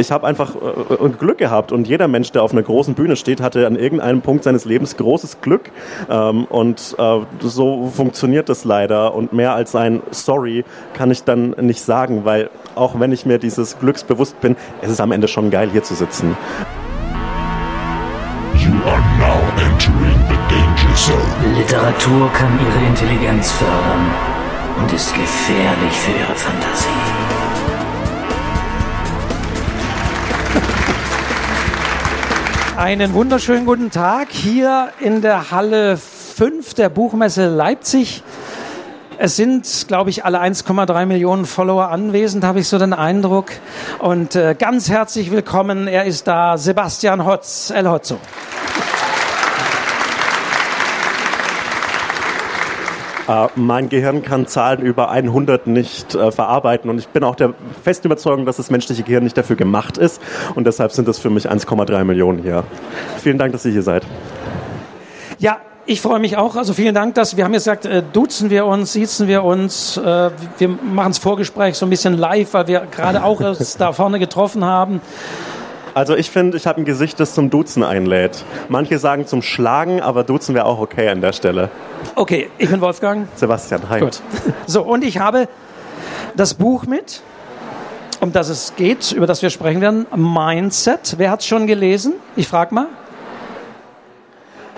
ich habe einfach äh, Glück gehabt und jeder Mensch, der auf einer großen Bühne steht, hatte an irgendeinem Punkt seines Lebens großes Glück ähm, und äh, so funktioniert das leider und mehr als ein Sorry kann ich dann nicht sagen, weil auch wenn ich mir dieses Glücks bewusst bin, es ist am Ende schon geil hier zu sitzen. You are now entering the danger zone. Literatur kann ihre Intelligenz fördern und ist gefährlich für ihre Fantasie. Einen wunderschönen guten Tag hier in der Halle 5 der Buchmesse Leipzig. Es sind, glaube ich, alle 1,3 Millionen Follower anwesend, habe ich so den Eindruck. Und äh, ganz herzlich willkommen, er ist da, Sebastian Hotz, El Hotzo. Äh, mein Gehirn kann Zahlen über 100 nicht äh, verarbeiten und ich bin auch der festen Überzeugung, dass das menschliche Gehirn nicht dafür gemacht ist und deshalb sind es für mich 1,3 Millionen hier. Vielen Dank, dass ihr hier seid. Ja, ich freue mich auch. Also vielen Dank, dass wir haben jetzt gesagt, äh, duzen wir uns, siezen wir uns. Äh, wir machen das Vorgespräch so ein bisschen live, weil wir gerade auch da vorne getroffen haben. Also ich finde, ich habe ein Gesicht, das zum Duzen einlädt. Manche sagen zum Schlagen, aber Duzen wäre auch okay an der Stelle. Okay, ich bin Wolfgang. Sebastian, hi. Gut. So, und ich habe das Buch mit, um das es geht, über das wir sprechen werden, Mindset. Wer hat es schon gelesen? Ich frage mal.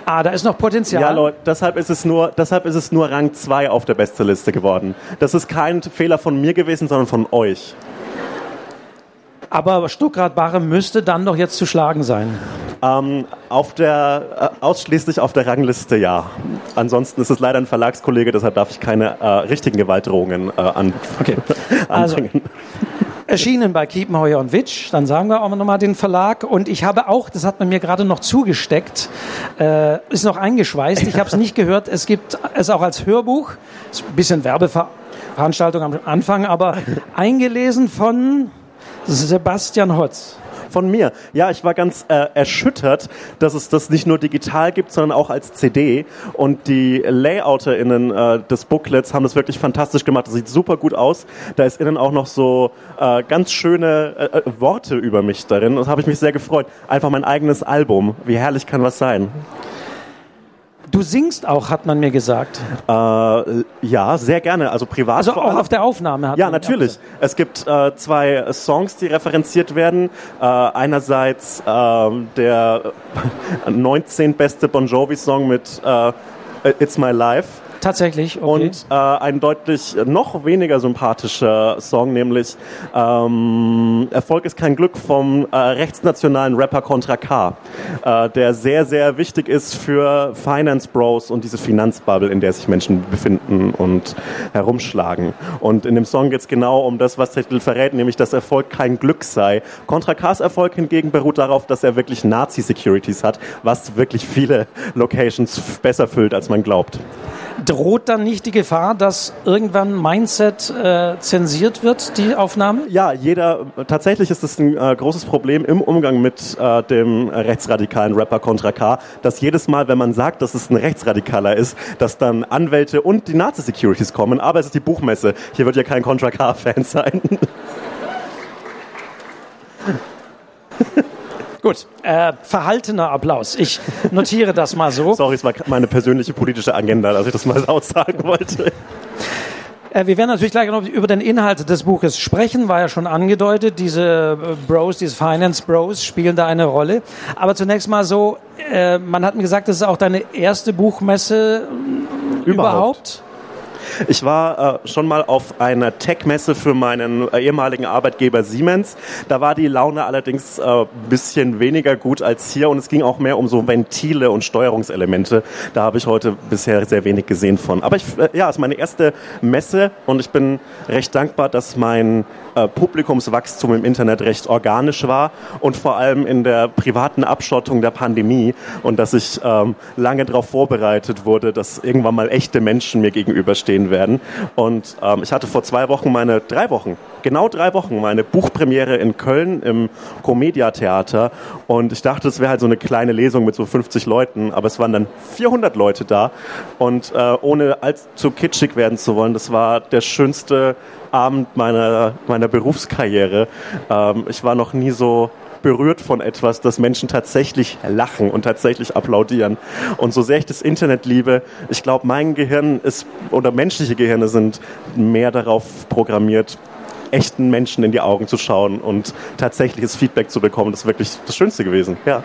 Ah, da ist noch Potenzial. Ja, Leute, deshalb ist es nur, deshalb ist es nur Rang 2 auf der Bestseliste geworden. Das ist kein Fehler von mir gewesen, sondern von euch. Aber Stuckrad-Barre müsste dann doch jetzt zu schlagen sein. Ähm, auf der, äh, ausschließlich auf der Rangliste ja. Ansonsten ist es leider ein Verlagskollege, deshalb darf ich keine äh, richtigen Gewaltdrohungen äh, an okay. also, Erschienen bei Kiepenheuer und Witsch, dann sagen wir auch nochmal den Verlag. Und ich habe auch, das hat man mir gerade noch zugesteckt, äh, ist noch eingeschweißt, ich habe es nicht gehört, es gibt es auch als Hörbuch, ist ein bisschen Werbeveranstaltung am Anfang, aber eingelesen von Sebastian Hotz. Von mir. Ja, ich war ganz äh, erschüttert, dass es das nicht nur digital gibt, sondern auch als CD. Und die LayouterInnen äh, des Booklets haben das wirklich fantastisch gemacht. Das sieht super gut aus. Da ist innen auch noch so äh, ganz schöne äh, äh, Worte über mich darin. Das habe ich mich sehr gefreut. Einfach mein eigenes Album. Wie herrlich kann was sein? Du singst auch, hat man mir gesagt. Äh, ja, sehr gerne. Also privat. Also auch auf der Aufnahme hat Ja, natürlich. Es gibt äh, zwei Songs, die referenziert werden. Äh, einerseits ähm, der 19 beste Bon Jovi-Song mit äh, It's My Life. Tatsächlich, okay. Und äh, ein deutlich noch weniger sympathischer Song, nämlich ähm, Erfolg ist kein Glück vom äh, rechtsnationalen Rapper Contra K, äh, der sehr, sehr wichtig ist für Finance Bros und diese Finanzbubble, in der sich Menschen befinden und herumschlagen. Und in dem Song geht es genau um das, was der Titel verrät, nämlich dass Erfolg kein Glück sei. Contra Ks Erfolg hingegen beruht darauf, dass er wirklich Nazi-Securities hat, was wirklich viele Locations besser füllt, als man glaubt droht dann nicht die Gefahr, dass irgendwann Mindset äh, zensiert wird, die Aufnahme? Ja, jeder, tatsächlich ist es ein äh, großes Problem im Umgang mit äh, dem rechtsradikalen Rapper Contra K, dass jedes Mal, wenn man sagt, dass es ein Rechtsradikaler ist, dass dann Anwälte und die Nazi-Securities kommen, aber es ist die Buchmesse. Hier wird ja kein Contra K-Fan sein. Gut, äh, verhaltener Applaus. Ich notiere das mal so. Sorry, es war meine persönliche politische Agenda, dass ich das mal laut sagen wollte. Äh, wir werden natürlich gleich noch über den Inhalt des Buches sprechen, war ja schon angedeutet. Diese äh, Bros, diese Finance Bros spielen da eine Rolle. Aber zunächst mal so, äh, man hat mir gesagt, das ist auch deine erste Buchmesse überhaupt. überhaupt. Ich war äh, schon mal auf einer Tech-Messe für meinen äh, ehemaligen Arbeitgeber Siemens. Da war die Laune allerdings ein äh, bisschen weniger gut als hier und es ging auch mehr um so Ventile und Steuerungselemente. Da habe ich heute bisher sehr wenig gesehen von. Aber ich, äh, ja, es ist meine erste Messe und ich bin recht dankbar, dass mein äh, Publikumswachstum im Internet recht organisch war und vor allem in der privaten Abschottung der Pandemie und dass ich ähm, lange darauf vorbereitet wurde, dass irgendwann mal echte Menschen mir gegenüberstehen stehen werden. Und ähm, ich hatte vor zwei Wochen meine, drei Wochen, genau drei Wochen, meine Buchpremiere in Köln im Comedia Theater. Und ich dachte, es wäre halt so eine kleine Lesung mit so 50 Leuten, aber es waren dann 400 Leute da. Und äh, ohne allzu kitschig werden zu wollen, das war der schönste Abend meiner, meiner Berufskarriere. Ähm, ich war noch nie so berührt von etwas, dass Menschen tatsächlich lachen und tatsächlich applaudieren. Und so sehr ich das Internet liebe, ich glaube, mein Gehirn ist, oder menschliche Gehirne sind mehr darauf programmiert, echten Menschen in die Augen zu schauen und tatsächliches Feedback zu bekommen. Das ist wirklich das Schönste gewesen. Ja.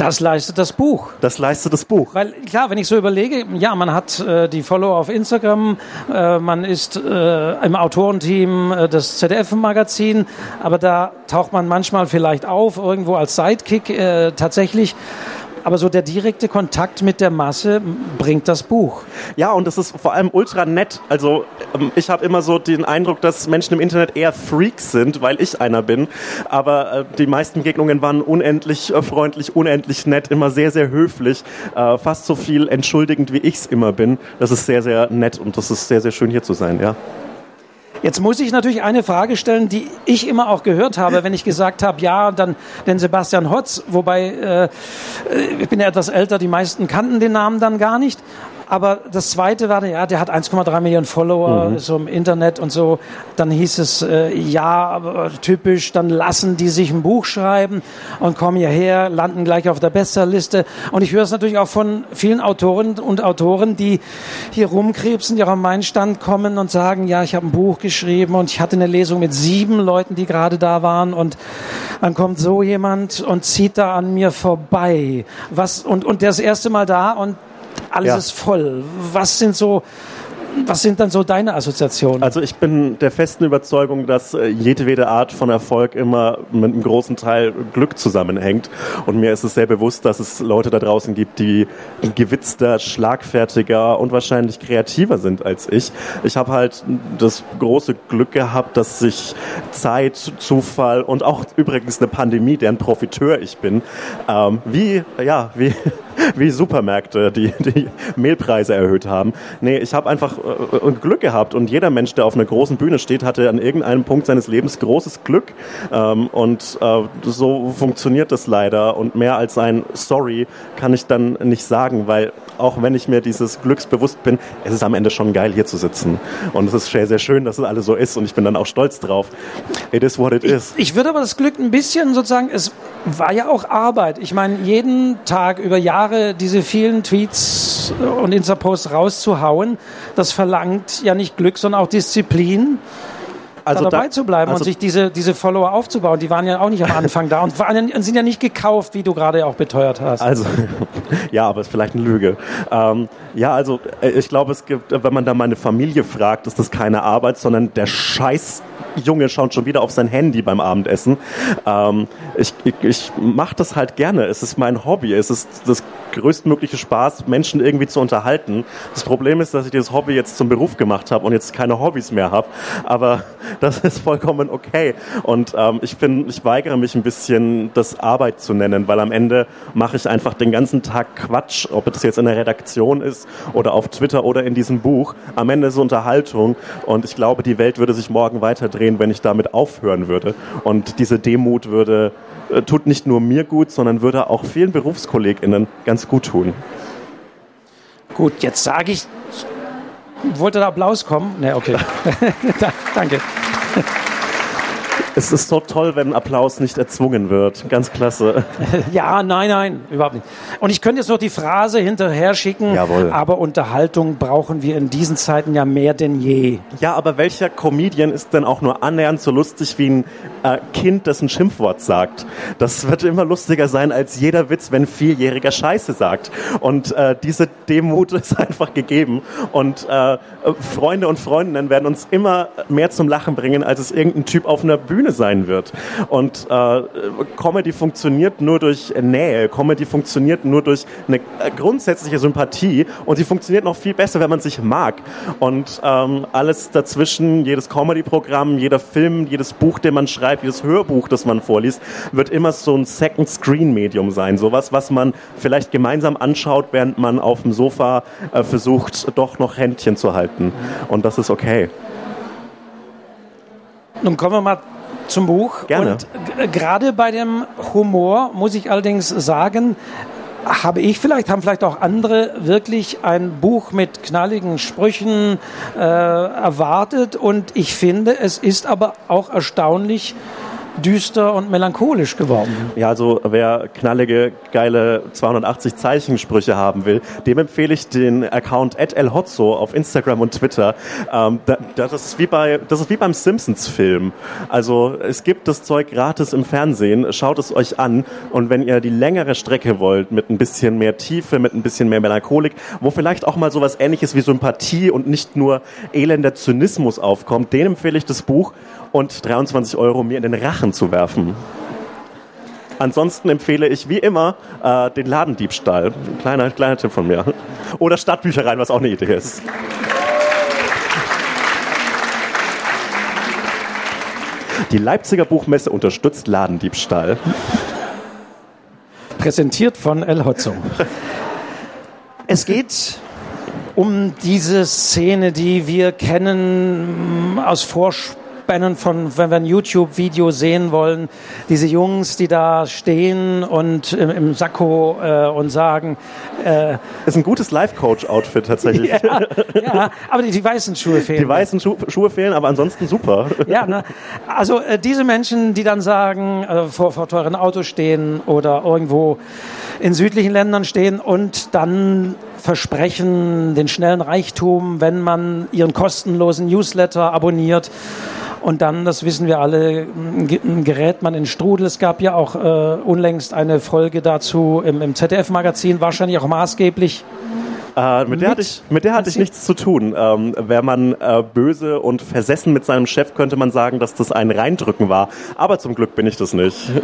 Das leistet das Buch. Das leistet das Buch. Weil klar, wenn ich so überlege, ja, man hat äh, die Follower auf Instagram, äh, man ist äh, im Autorenteam äh, des ZDF-Magazin, aber da taucht man manchmal vielleicht auf, irgendwo als Sidekick äh, tatsächlich aber so der direkte Kontakt mit der Masse bringt das Buch. Ja, und es ist vor allem ultra nett. Also ähm, ich habe immer so den Eindruck, dass Menschen im Internet eher Freaks sind, weil ich einer bin. Aber äh, die meisten Begegnungen waren unendlich äh, freundlich, unendlich nett, immer sehr, sehr höflich, äh, fast so viel entschuldigend, wie ich es immer bin. Das ist sehr, sehr nett und das ist sehr, sehr schön hier zu sein, ja. Jetzt muss ich natürlich eine Frage stellen, die ich immer auch gehört habe, wenn ich gesagt habe, ja, dann den Sebastian Hotz, wobei äh, ich bin ja etwas älter, die meisten kannten den Namen dann gar nicht. Aber das zweite war, ja, der hat 1,3 Millionen Follower, mhm. so im Internet und so. Dann hieß es, äh, ja, typisch, dann lassen die sich ein Buch schreiben und kommen hierher, landen gleich auf der Bestsellerliste. Und ich höre es natürlich auch von vielen Autoren und Autoren, die hier rumkrebsen, die auch an meinen Stand kommen und sagen, ja, ich habe ein Buch geschrieben und ich hatte eine Lesung mit sieben Leuten, die gerade da waren und dann kommt so jemand und zieht da an mir vorbei. Was, und, und der ist das erste Mal da und alles ja. ist voll. Was sind so was sind dann so deine Assoziationen? Also ich bin der festen Überzeugung, dass äh, jedwede Art von Erfolg immer mit einem großen Teil Glück zusammenhängt. Und mir ist es sehr bewusst, dass es Leute da draußen gibt, die gewitzter, schlagfertiger und wahrscheinlich kreativer sind als ich. Ich habe halt das große Glück gehabt, dass sich Zeit, Zufall und auch übrigens eine Pandemie, deren Profiteur ich bin, ähm, wie, ja, wie wie Supermärkte, die die Mehlpreise erhöht haben. Nee, ich habe einfach äh, Glück gehabt und jeder Mensch, der auf einer großen Bühne steht, hatte an irgendeinem Punkt seines Lebens großes Glück ähm, und äh, so funktioniert das leider und mehr als ein Sorry kann ich dann nicht sagen, weil auch wenn ich mir dieses Glücks bewusst bin, es ist am Ende schon geil hier zu sitzen und es ist sehr, sehr schön, dass es alles so ist und ich bin dann auch stolz drauf. It is what it is. Ich, ich würde aber das Glück ein bisschen sozusagen, es war ja auch Arbeit. Ich meine, jeden Tag über Jahre diese vielen Tweets und Insta-Posts rauszuhauen, das verlangt ja nicht Glück, sondern auch Disziplin. Also da dabei da, zu bleiben also und sich diese, diese Follower aufzubauen. Die waren ja auch nicht am Anfang da und vor allem sind ja nicht gekauft, wie du gerade auch beteuert hast. Also, ja, aber ist vielleicht eine Lüge. Ähm, ja, also äh, ich glaube, es gibt, wenn man da meine Familie fragt, ist das keine Arbeit, sondern der Scheiß Junge schaut schon wieder auf sein Handy beim Abendessen. Ähm, ich ich, ich mache das halt gerne. Es ist mein Hobby. Es ist das größtmögliche Spaß, Menschen irgendwie zu unterhalten. Das Problem ist, dass ich dieses Hobby jetzt zum Beruf gemacht habe und jetzt keine Hobbys mehr habe. Aber das ist vollkommen okay. Und ähm, ich bin, ich weigere mich ein bisschen, das Arbeit zu nennen, weil am Ende mache ich einfach den ganzen Tag Quatsch, ob das jetzt in der Redaktion ist oder auf Twitter oder in diesem Buch. Am Ende ist es Unterhaltung und ich glaube, die Welt würde sich morgen weiterdrehen, wenn ich damit aufhören würde. Und diese Demut würde, äh, tut nicht nur mir gut, sondern würde auch vielen BerufskollegInnen ganz gut tun. Gut, jetzt sage ich, wollte der Applaus kommen? Ne, okay. Danke. Es ist so toll, wenn Applaus nicht erzwungen wird. Ganz klasse. Ja, nein, nein, überhaupt nicht. Und ich könnte jetzt noch die Phrase hinterher schicken, Jawohl. aber Unterhaltung brauchen wir in diesen Zeiten ja mehr denn je. Ja, aber welcher Comedian ist denn auch nur annähernd so lustig wie ein äh, Kind, das ein Schimpfwort sagt? Das wird immer lustiger sein als jeder Witz, wenn Vierjähriger Scheiße sagt. Und äh, diese Demut ist einfach gegeben. Und äh, Freunde und Freundinnen werden uns immer mehr zum Lachen bringen, als es irgendein Typ auf einer Bühne Bühne sein wird. Und äh, Comedy funktioniert nur durch Nähe, Comedy funktioniert nur durch eine äh, grundsätzliche Sympathie und sie funktioniert noch viel besser, wenn man sich mag. Und ähm, alles dazwischen, jedes Comedy-Programm, jeder Film, jedes Buch, den man schreibt, jedes Hörbuch, das man vorliest, wird immer so ein Second-Screen-Medium sein. Sowas, was man vielleicht gemeinsam anschaut, während man auf dem Sofa äh, versucht, doch noch Händchen zu halten. Und das ist okay. Nun kommen wir mal zum Buch. Gerne. Und gerade bei dem Humor muss ich allerdings sagen, habe ich vielleicht, haben vielleicht auch andere wirklich ein Buch mit knalligen Sprüchen äh, erwartet und ich finde, es ist aber auch erstaunlich düster und melancholisch geworden. Ja, also wer knallige, geile 280 Zeichensprüche haben will, dem empfehle ich den Account @elhotzo auf Instagram und Twitter. Ähm, da, das ist wie bei, das ist wie beim Simpsons-Film. Also es gibt das Zeug gratis im Fernsehen. Schaut es euch an und wenn ihr die längere Strecke wollt mit ein bisschen mehr Tiefe, mit ein bisschen mehr Melancholik, wo vielleicht auch mal sowas Ähnliches wie Sympathie und nicht nur elender Zynismus aufkommt, den empfehle ich das Buch und 23 Euro mir in den Rachen zu werfen. Ansonsten empfehle ich wie immer äh, den Ladendiebstahl. Ein kleiner, kleiner Tipp von mir. Oder Stadtbüchereien, was auch eine Idee ist. Die Leipziger Buchmesse unterstützt Ladendiebstahl. Präsentiert von El Hotzo. Es geht um diese Szene, die wir kennen aus Vorspänen von, wenn wir ein YouTube-Video sehen wollen, diese Jungs, die da stehen und im, im Sakko äh, und sagen, äh, Ist ein gutes Life-Coach-Outfit tatsächlich. ja, ja, aber die, die weißen Schuhe fehlen. Die weißen Schu Schuhe fehlen, aber ansonsten super. Ja, ne? also äh, diese Menschen, die dann sagen, äh, vor, vor teuren Autos stehen oder irgendwo in südlichen Ländern stehen und dann versprechen den schnellen Reichtum, wenn man ihren kostenlosen Newsletter abonniert. Und dann, das wissen wir alle, ge- gerät man in Strudel. Es gab ja auch äh, unlängst eine Folge dazu im, im ZDF-Magazin, wahrscheinlich auch maßgeblich. Äh, mit, der hatte ich, mit der hatte ich nichts zu tun. Ähm, Wäre man äh, böse und versessen mit seinem Chef, könnte man sagen, dass das ein Reindrücken war. Aber zum Glück bin ich das nicht.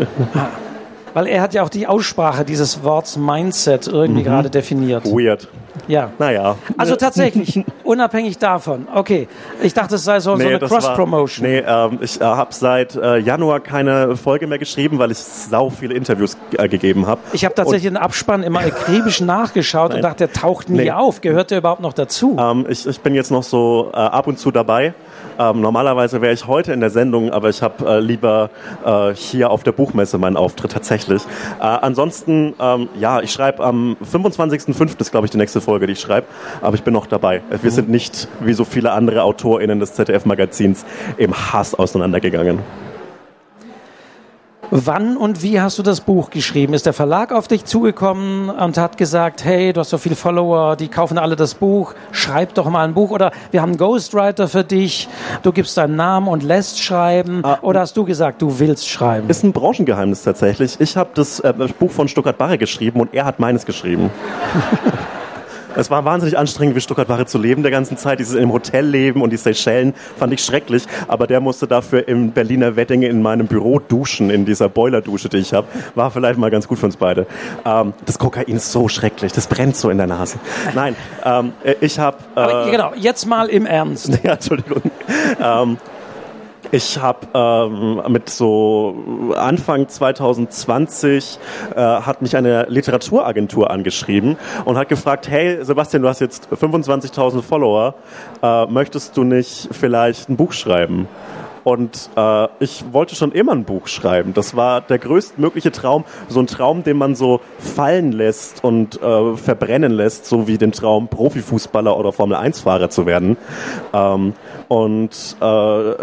Weil er hat ja auch die Aussprache dieses Worts Mindset irgendwie gerade definiert. Weird. Ja. Naja. Also tatsächlich, unabhängig davon. Okay, ich dachte, es sei so, so eine Cross-Promotion. Nee, ähm, ich äh, habe seit äh, Januar keine Folge mehr geschrieben, weil ich sau viele Interviews äh, gegeben habe. Ich habe tatsächlich den Abspann immer akribisch nachgeschaut und dachte, der taucht nie Nee. auf. Gehört der überhaupt noch dazu? Ähm, ich, ich bin jetzt noch so äh, ab und zu dabei. Ähm, normalerweise wäre ich heute in der Sendung, aber ich habe äh, lieber äh, hier auf der Buchmesse meinen Auftritt tatsächlich. Äh, ansonsten, ähm, ja, ich schreibe am 25.05. ist, glaube ich, die nächste Folge, die ich schreibe, aber ich bin noch dabei. Wir sind nicht, wie so viele andere AutorInnen des ZDF-Magazins, im Hass auseinandergegangen. Wann und wie hast du das Buch geschrieben? Ist der Verlag auf dich zugekommen und hat gesagt, hey, du hast so viele Follower, die kaufen alle das Buch, schreib doch mal ein Buch. Oder wir haben einen Ghostwriter für dich, du gibst deinen Namen und lässt schreiben. Oder hast du gesagt, du willst schreiben? Ist ein Branchengeheimnis tatsächlich. Ich habe das, äh, das Buch von Stuttgart Barre geschrieben und er hat meines geschrieben. Es war wahnsinnig anstrengend, wie Stuttgart Barre zu leben der ganzen Zeit. Dieses im Hotel leben und die Seychellen fand ich schrecklich. Aber der musste dafür im Berliner Wedding in meinem Büro duschen, in dieser Boilerdusche, die ich habe. War vielleicht mal ganz gut für uns beide. Ähm, das Kokain ist so schrecklich, das brennt so in der Nase. Nein, ähm, äh, ich habe... Äh, genau, jetzt mal im Ernst. ja, Entschuldigung. ähm, ich habe ähm, mit so Anfang 2020 äh, hat mich eine Literaturagentur angeschrieben und hat gefragt, hey Sebastian, du hast jetzt 25.000 Follower, äh, möchtest du nicht vielleicht ein Buch schreiben? Und äh, ich wollte schon immer ein Buch schreiben. Das war der größtmögliche Traum. So ein Traum, den man so fallen lässt und äh, verbrennen lässt, so wie den Traum, Profifußballer oder Formel-1-Fahrer zu werden. Ähm, und äh,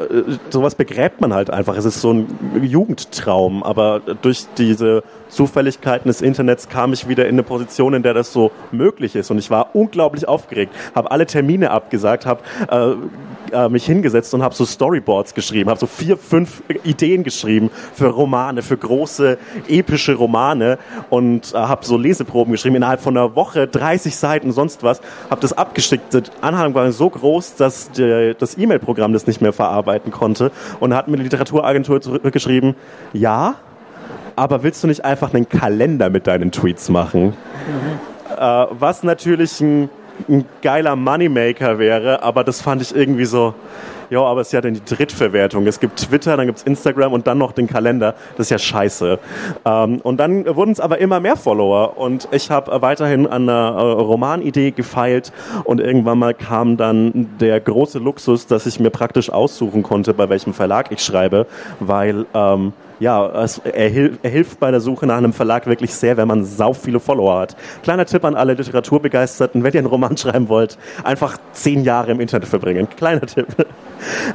sowas begräbt man halt einfach. Es ist so ein Jugendtraum. Aber durch diese Zufälligkeiten des Internets kam ich wieder in eine Position, in der das so möglich ist. Und ich war unglaublich aufgeregt, habe alle Termine abgesagt, habe äh, äh, mich hingesetzt und habe so Storyboards geschrieben geschrieben, habe so vier, fünf Ideen geschrieben für Romane, für große epische Romane und äh, habe so Leseproben geschrieben innerhalb von einer Woche, 30 Seiten, sonst was, habe das abgeschickt. Der Anhang war so groß, dass der, das E-Mail-Programm das nicht mehr verarbeiten konnte und hat mir die Literaturagentur zurückgeschrieben, ja, aber willst du nicht einfach einen Kalender mit deinen Tweets machen? Mhm. Äh, was natürlich ein, ein geiler Moneymaker wäre, aber das fand ich irgendwie so, ja, aber es ist ja dann die Drittverwertung. Es gibt Twitter, dann gibt es Instagram und dann noch den Kalender. Das ist ja scheiße. Ähm, und dann wurden es aber immer mehr Follower und ich habe weiterhin an einer äh, Romanidee gefeilt und irgendwann mal kam dann der große Luxus, dass ich mir praktisch aussuchen konnte, bei welchem Verlag ich schreibe, weil ähm, ja, es, hilf, hilft bei der Suche nach einem Verlag wirklich sehr, wenn man sau viele Follower hat. Kleiner Tipp an alle Literaturbegeisterten, wenn ihr einen Roman schreiben wollt, einfach zehn Jahre im Internet verbringen. Kleiner Tipp.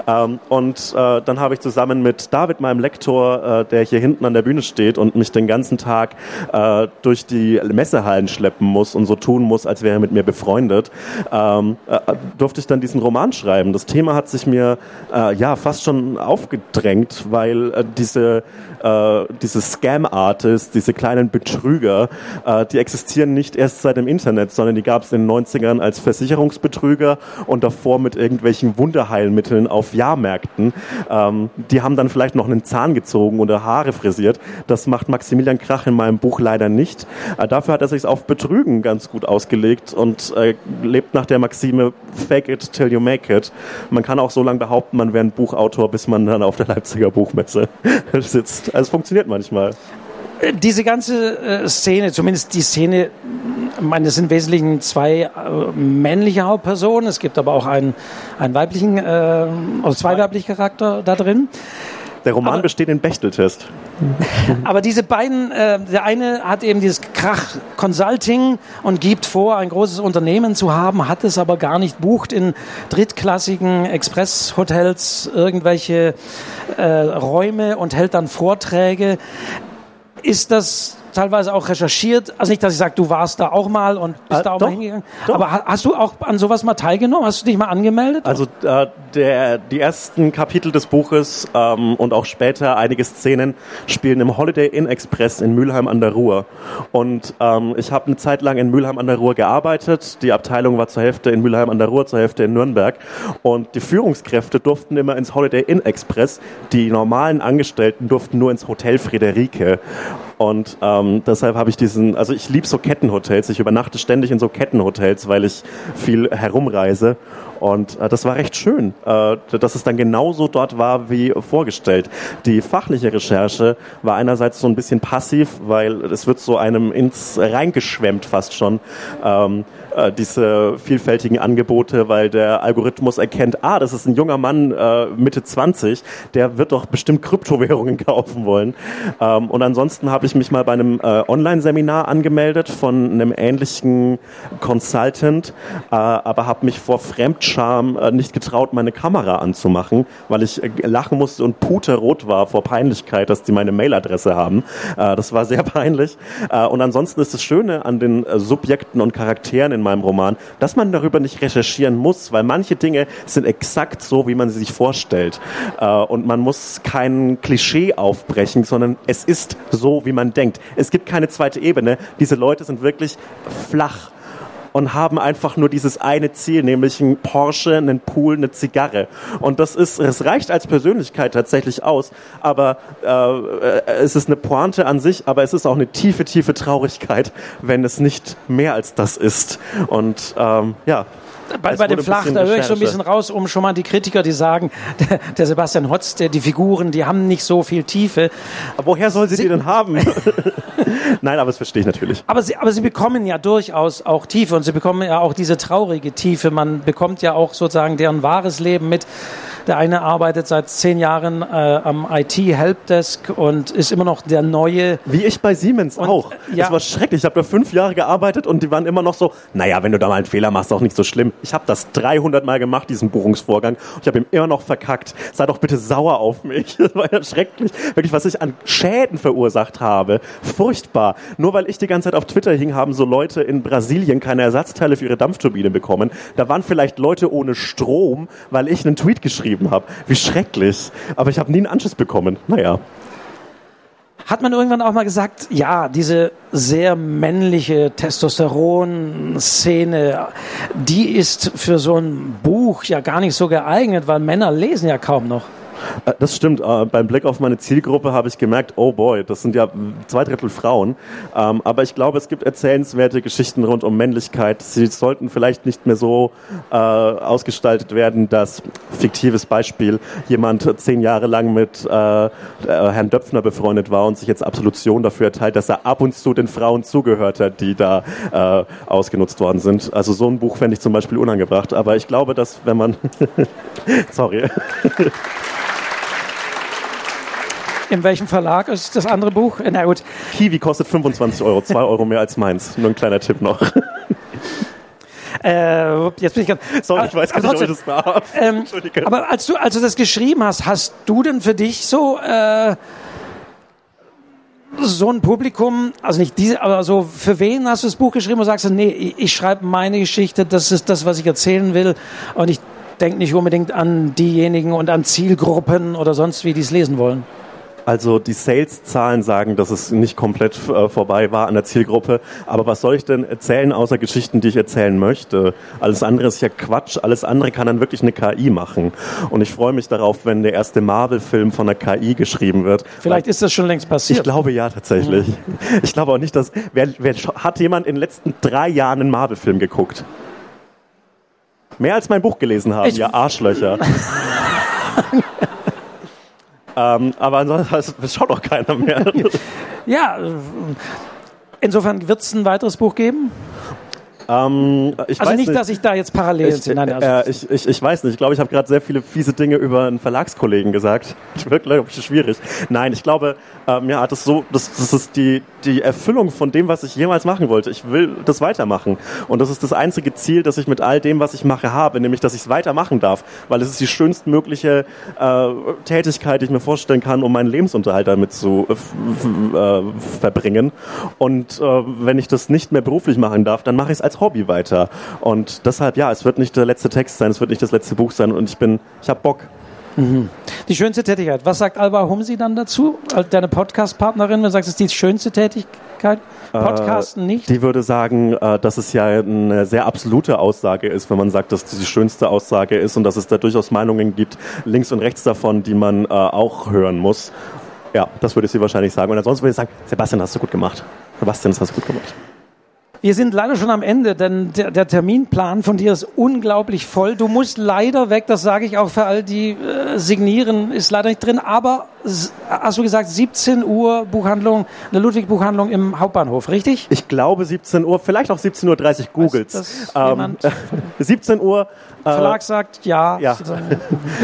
Ähm, und äh, dann habe ich zusammen mit David, meinem Lektor, äh, der hier hinten an der Bühne steht und mich den ganzen Tag äh, durch die Messehallen schleppen muss und so tun muss, als wäre er mit mir befreundet, ähm, äh, durfte ich dann diesen Roman schreiben. Das Thema hat sich mir äh, ja fast schon aufgedrängt, weil äh, diese äh, diese Scam-Artists, diese kleinen Betrüger, äh, die existieren nicht erst seit dem Internet, sondern die gab es in den 90ern als Versicherungsbetrüger und davor mit irgendwelchen Wunderheilmitteln auf Jahrmärkten. Ähm, die haben dann vielleicht noch einen Zahn gezogen oder Haare frisiert. Das macht Maximilian Krach in meinem Buch leider nicht. Äh, dafür hat er sich auf Betrügen ganz gut ausgelegt und äh, lebt nach der Maxime Fake it till you make it. Man kann auch so lange behaupten, man wäre ein Buchautor, bis man dann auf der Leipziger Buchmesse sitzt. Also es funktioniert manchmal. Äh, diese ganze äh, Szene, zumindest die Szene, meine, es sind wesentlich zwei äh, männliche Hauptpersonen, es gibt aber auch einen, einen weiblichen, äh, also zwei weibliche Charakter da drin. Der Roman aber, besteht in Bechteltest. Aber diese beiden, äh, der eine hat eben dieses Krach Consulting und gibt vor, ein großes Unternehmen zu haben, hat es aber gar nicht, bucht in drittklassigen Expresshotels irgendwelche äh, Räume und hält dann Vorträge. Ist das teilweise auch recherchiert. Also nicht, dass ich sage, du warst da auch mal und bist äh, da auch doch, mal hingegangen. Doch. Aber hast du auch an sowas mal teilgenommen? Hast du dich mal angemeldet? Also äh, der, die ersten Kapitel des Buches ähm, und auch später einige Szenen spielen im Holiday Inn Express in Mülheim an der Ruhr. Und ähm, ich habe eine Zeit lang in Mülheim an der Ruhr gearbeitet. Die Abteilung war zur Hälfte in Mülheim an der Ruhr, zur Hälfte in Nürnberg. Und die Führungskräfte durften immer ins Holiday Inn Express. Die normalen Angestellten durften nur ins Hotel Friederike. Und ähm, deshalb habe ich diesen, also ich liebe so Kettenhotels. Ich übernachte ständig in so Kettenhotels, weil ich viel herumreise. Und äh, das war recht schön, äh, dass es dann genauso dort war wie vorgestellt. Die fachliche Recherche war einerseits so ein bisschen passiv, weil es wird so einem ins reingeschwemmt fast schon. Ähm, äh, diese vielfältigen Angebote, weil der Algorithmus erkennt, ah, das ist ein junger Mann äh, Mitte 20, der wird doch bestimmt Kryptowährungen kaufen wollen. Ähm, und ansonsten habe ich mich mal bei einem äh, Online-Seminar angemeldet von einem ähnlichen Consultant, äh, aber habe mich vor Fremdscham äh, nicht getraut, meine Kamera anzumachen, weil ich äh, lachen musste und puterrot war vor Peinlichkeit, dass die meine Mailadresse haben. Äh, das war sehr peinlich. Und ansonsten ist das Schöne an den Subjekten und Charakteren in meinem Roman, dass man darüber nicht recherchieren muss, weil manche Dinge sind exakt so, wie man sie sich vorstellt. Äh, und man muss kein Klischee aufbrechen, sondern es ist so, wie man denkt. Es gibt keine zweite Ebene. Diese Leute sind wirklich flach und haben einfach nur dieses eine Ziel, nämlich ein Porsche, einen Pool, eine Zigarre. Und das ist, es reicht als Persönlichkeit tatsächlich aus, aber äh, es ist eine Pointe an sich, aber es ist auch eine tiefe, tiefe Traurigkeit, wenn es nicht mehr als das ist. Und ähm, ja bei, bei dem Flach, da höre ich so ein bisschen raus, um schon mal die Kritiker, die sagen, der, der Sebastian Hotz, der, die Figuren, die haben nicht so viel Tiefe. Aber woher soll sie, sie die denn haben? Nein, aber das verstehe ich natürlich. Aber sie, aber sie bekommen ja durchaus auch Tiefe und sie bekommen ja auch diese traurige Tiefe. Man bekommt ja auch sozusagen deren wahres Leben mit. Der eine arbeitet seit zehn Jahren äh, am IT-Helpdesk und ist immer noch der neue. Wie ich bei Siemens und, auch. Ja. Das war schrecklich. Ich habe da fünf Jahre gearbeitet und die waren immer noch so, naja, wenn du da mal einen Fehler machst, auch nicht so schlimm. Ich habe das 300 Mal gemacht, diesen Buchungsvorgang. Und ich habe ihm immer noch verkackt. Sei doch bitte sauer auf mich. Das war ja schrecklich. Wirklich, was ich an Schäden verursacht habe. Furchtbar. Nur weil ich die ganze Zeit auf Twitter hing, haben so Leute in Brasilien keine Ersatzteile für ihre Dampfturbine bekommen. Da waren vielleicht Leute ohne Strom, weil ich einen Tweet geschrieben geschrieben habe. Wie schrecklich. Aber ich habe nie einen Anschiss bekommen. Naja. Hat man irgendwann auch mal gesagt, ja, diese sehr männliche Testosteron-Szene, die ist für so ein Buch ja gar nicht so geeignet, weil Männer lesen ja kaum noch. Äh, Das stimmt. Äh, Beim Blick auf meine Zielgruppe habe ich gemerkt, oh boy, das sind ja zwei Drittel Frauen. Ähm, Aber ich glaube, es gibt erzählenswerte Geschichten rund um Männlichkeit. Sie sollten vielleicht nicht mehr so äh, ausgestaltet werden, dass, fiktives Beispiel, jemand zehn Jahre lang mit Herrn Döpfner befreundet war und sich jetzt Absolution dafür erteilt, dass er ab und zu den Frauen zugehört hat, die da ausgenutzt worden sind. Also so ein Buch fände ich zum Beispiel unangebracht. Aber ich glaube, dass wenn man... Sorry. In welchem Verlag ist das andere Buch? Na gut. Kiwi kostet 25 Euro, 2 Euro mehr als meins. Nur ein kleiner Tipp noch. Äh, jetzt bin ich ganz. Sorry, ich weiß gar nicht, ob ich das darf. Ähm, aber als du, als du das geschrieben hast, hast du denn für dich so äh, so ein Publikum, also nicht diese, aber so für wen hast du das Buch geschrieben und sagst du, nee, ich, ich schreibe meine Geschichte, das ist das, was ich erzählen will und ich denke nicht unbedingt an diejenigen und an Zielgruppen oder sonst wie, die es lesen wollen. Also die Sales-Zahlen sagen, dass es nicht komplett äh, vorbei war an der Zielgruppe. Aber was soll ich denn erzählen, außer Geschichten, die ich erzählen möchte? Alles andere ist ja Quatsch. Alles andere kann dann wirklich eine KI machen. Und ich freue mich darauf, wenn der erste Marvel-Film von einer KI geschrieben wird. Vielleicht ist das schon längst Ich passiert. glaube ja, tatsächlich. Ich glaube auch nicht, dass. Wer, wer, hat jemand in den letzten drei Jahren einen Marvel-Film geguckt? Mehr als mein Buch gelesen haben, Ich- ihr Arschlöcher. ähm, aber ansonsten schaut doch keiner mehr. Ja, insofern wird es ein weiteres Buch geben. Ähm, ich Also weiß nicht, dass ich da jetzt parallel ich, Nein, also, äh, ich, ich, ich weiß nicht. Ich glaube, ich habe gerade sehr viele fiese Dinge über einen Verlagskollegen gesagt. Das wird, glaube ich, schwierig. Nein, ich glaube, ähm, ja, das, ist so, das, das ist die, die Erfüllung von dem, was ich jemals machen wollte. Ich will das weitermachen. Und das ist das einzige Ziel, das ich mit all dem, was ich mache, habe. Nämlich, dass ich es weitermachen darf. Weil es ist die schönstmögliche äh, Tätigkeit, die ich mir vorstellen kann, um meinen Lebensunterhalt damit zu äh, äh, verbringen. Und äh, wenn ich das nicht mehr beruflich machen darf, dann mache ich es als Hobby weiter. Und deshalb, ja, es wird nicht der letzte Text sein, es wird nicht das letzte Buch sein. Und ich bin, ich habe Bock. die schönste Tätigkeit. Was sagt Alba Humsi dann dazu? Als Deine Podcast-Partnerin, wenn du sagst, es ist die schönste Tätigkeit? Podcasten nicht? Die würde sagen, äh, dass es ja eine sehr absolute Aussage ist, wenn man sagt, dass das die schönste Aussage ist und dass es da durchaus Meinungen gibt, links und rechts davon, die man äh, auch hören muss. Ja, das würde sie wahrscheinlich sagen. Und ansonsten würde ich sagen, Sebastian, hast du gut gemacht. Sebastian, das hast du gut gemacht. Wir sind leider schon am Ende, denn der, der Terminplan von dir ist unglaublich voll. Du musst leider weg, das sage ich auch für all die äh, signieren, ist leider nicht drin. Aber hast du gesagt, 17 Uhr Buchhandlung, eine Ludwig-Buchhandlung im Hauptbahnhof, richtig? Ich glaube 17 Uhr, vielleicht auch 17.30 Uhr, googelt's. das Ähm, jemand? 17 Uhr, äh, Verlag sagt ja. ja.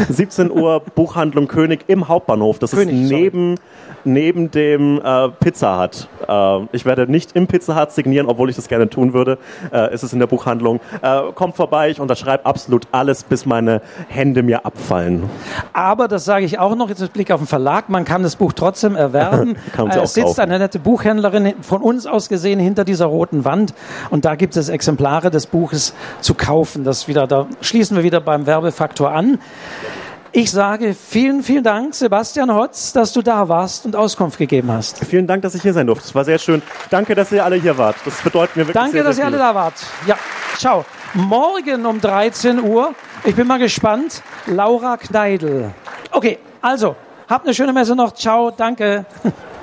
17 Uhr Buchhandlung König im Hauptbahnhof. Das König, ist sorry. neben, neben dem äh, Pizza Hut. Äh, ich werde nicht im Pizza Hut signieren, obwohl ich das gerne tun würde. Äh, es ist in der Buchhandlung. Äh, kommt vorbei, ich unterschreibe absolut alles, bis meine Hände mir abfallen. Aber das sage ich auch noch jetzt mit Blick auf den Verlag, man kann das Buch trotzdem erwerben. Kann Äh, es sitzt kaufen. eine nette Buchhändlerin von uns aus gesehen hinter dieser roten Wand und da gibt es Exemplare des Buches zu kaufen. Das wieder, da schließen wir wieder beim Werbefaktor an. Ich sage vielen, vielen Dank, Sebastian Hotz, dass du da warst und Auskunft gegeben hast. Vielen Dank, dass ich hier sein durfte. Es war sehr schön. Danke, dass ihr alle hier wart. Das bedeutet mir wirklich Danke, sehr, sehr dass ihr alle da wart. Ja, ciao. Morgen um 13 Uhr, ich bin mal gespannt, Laura Kneidl. Okay, also, habt eine schöne Messe noch. Ciao, danke.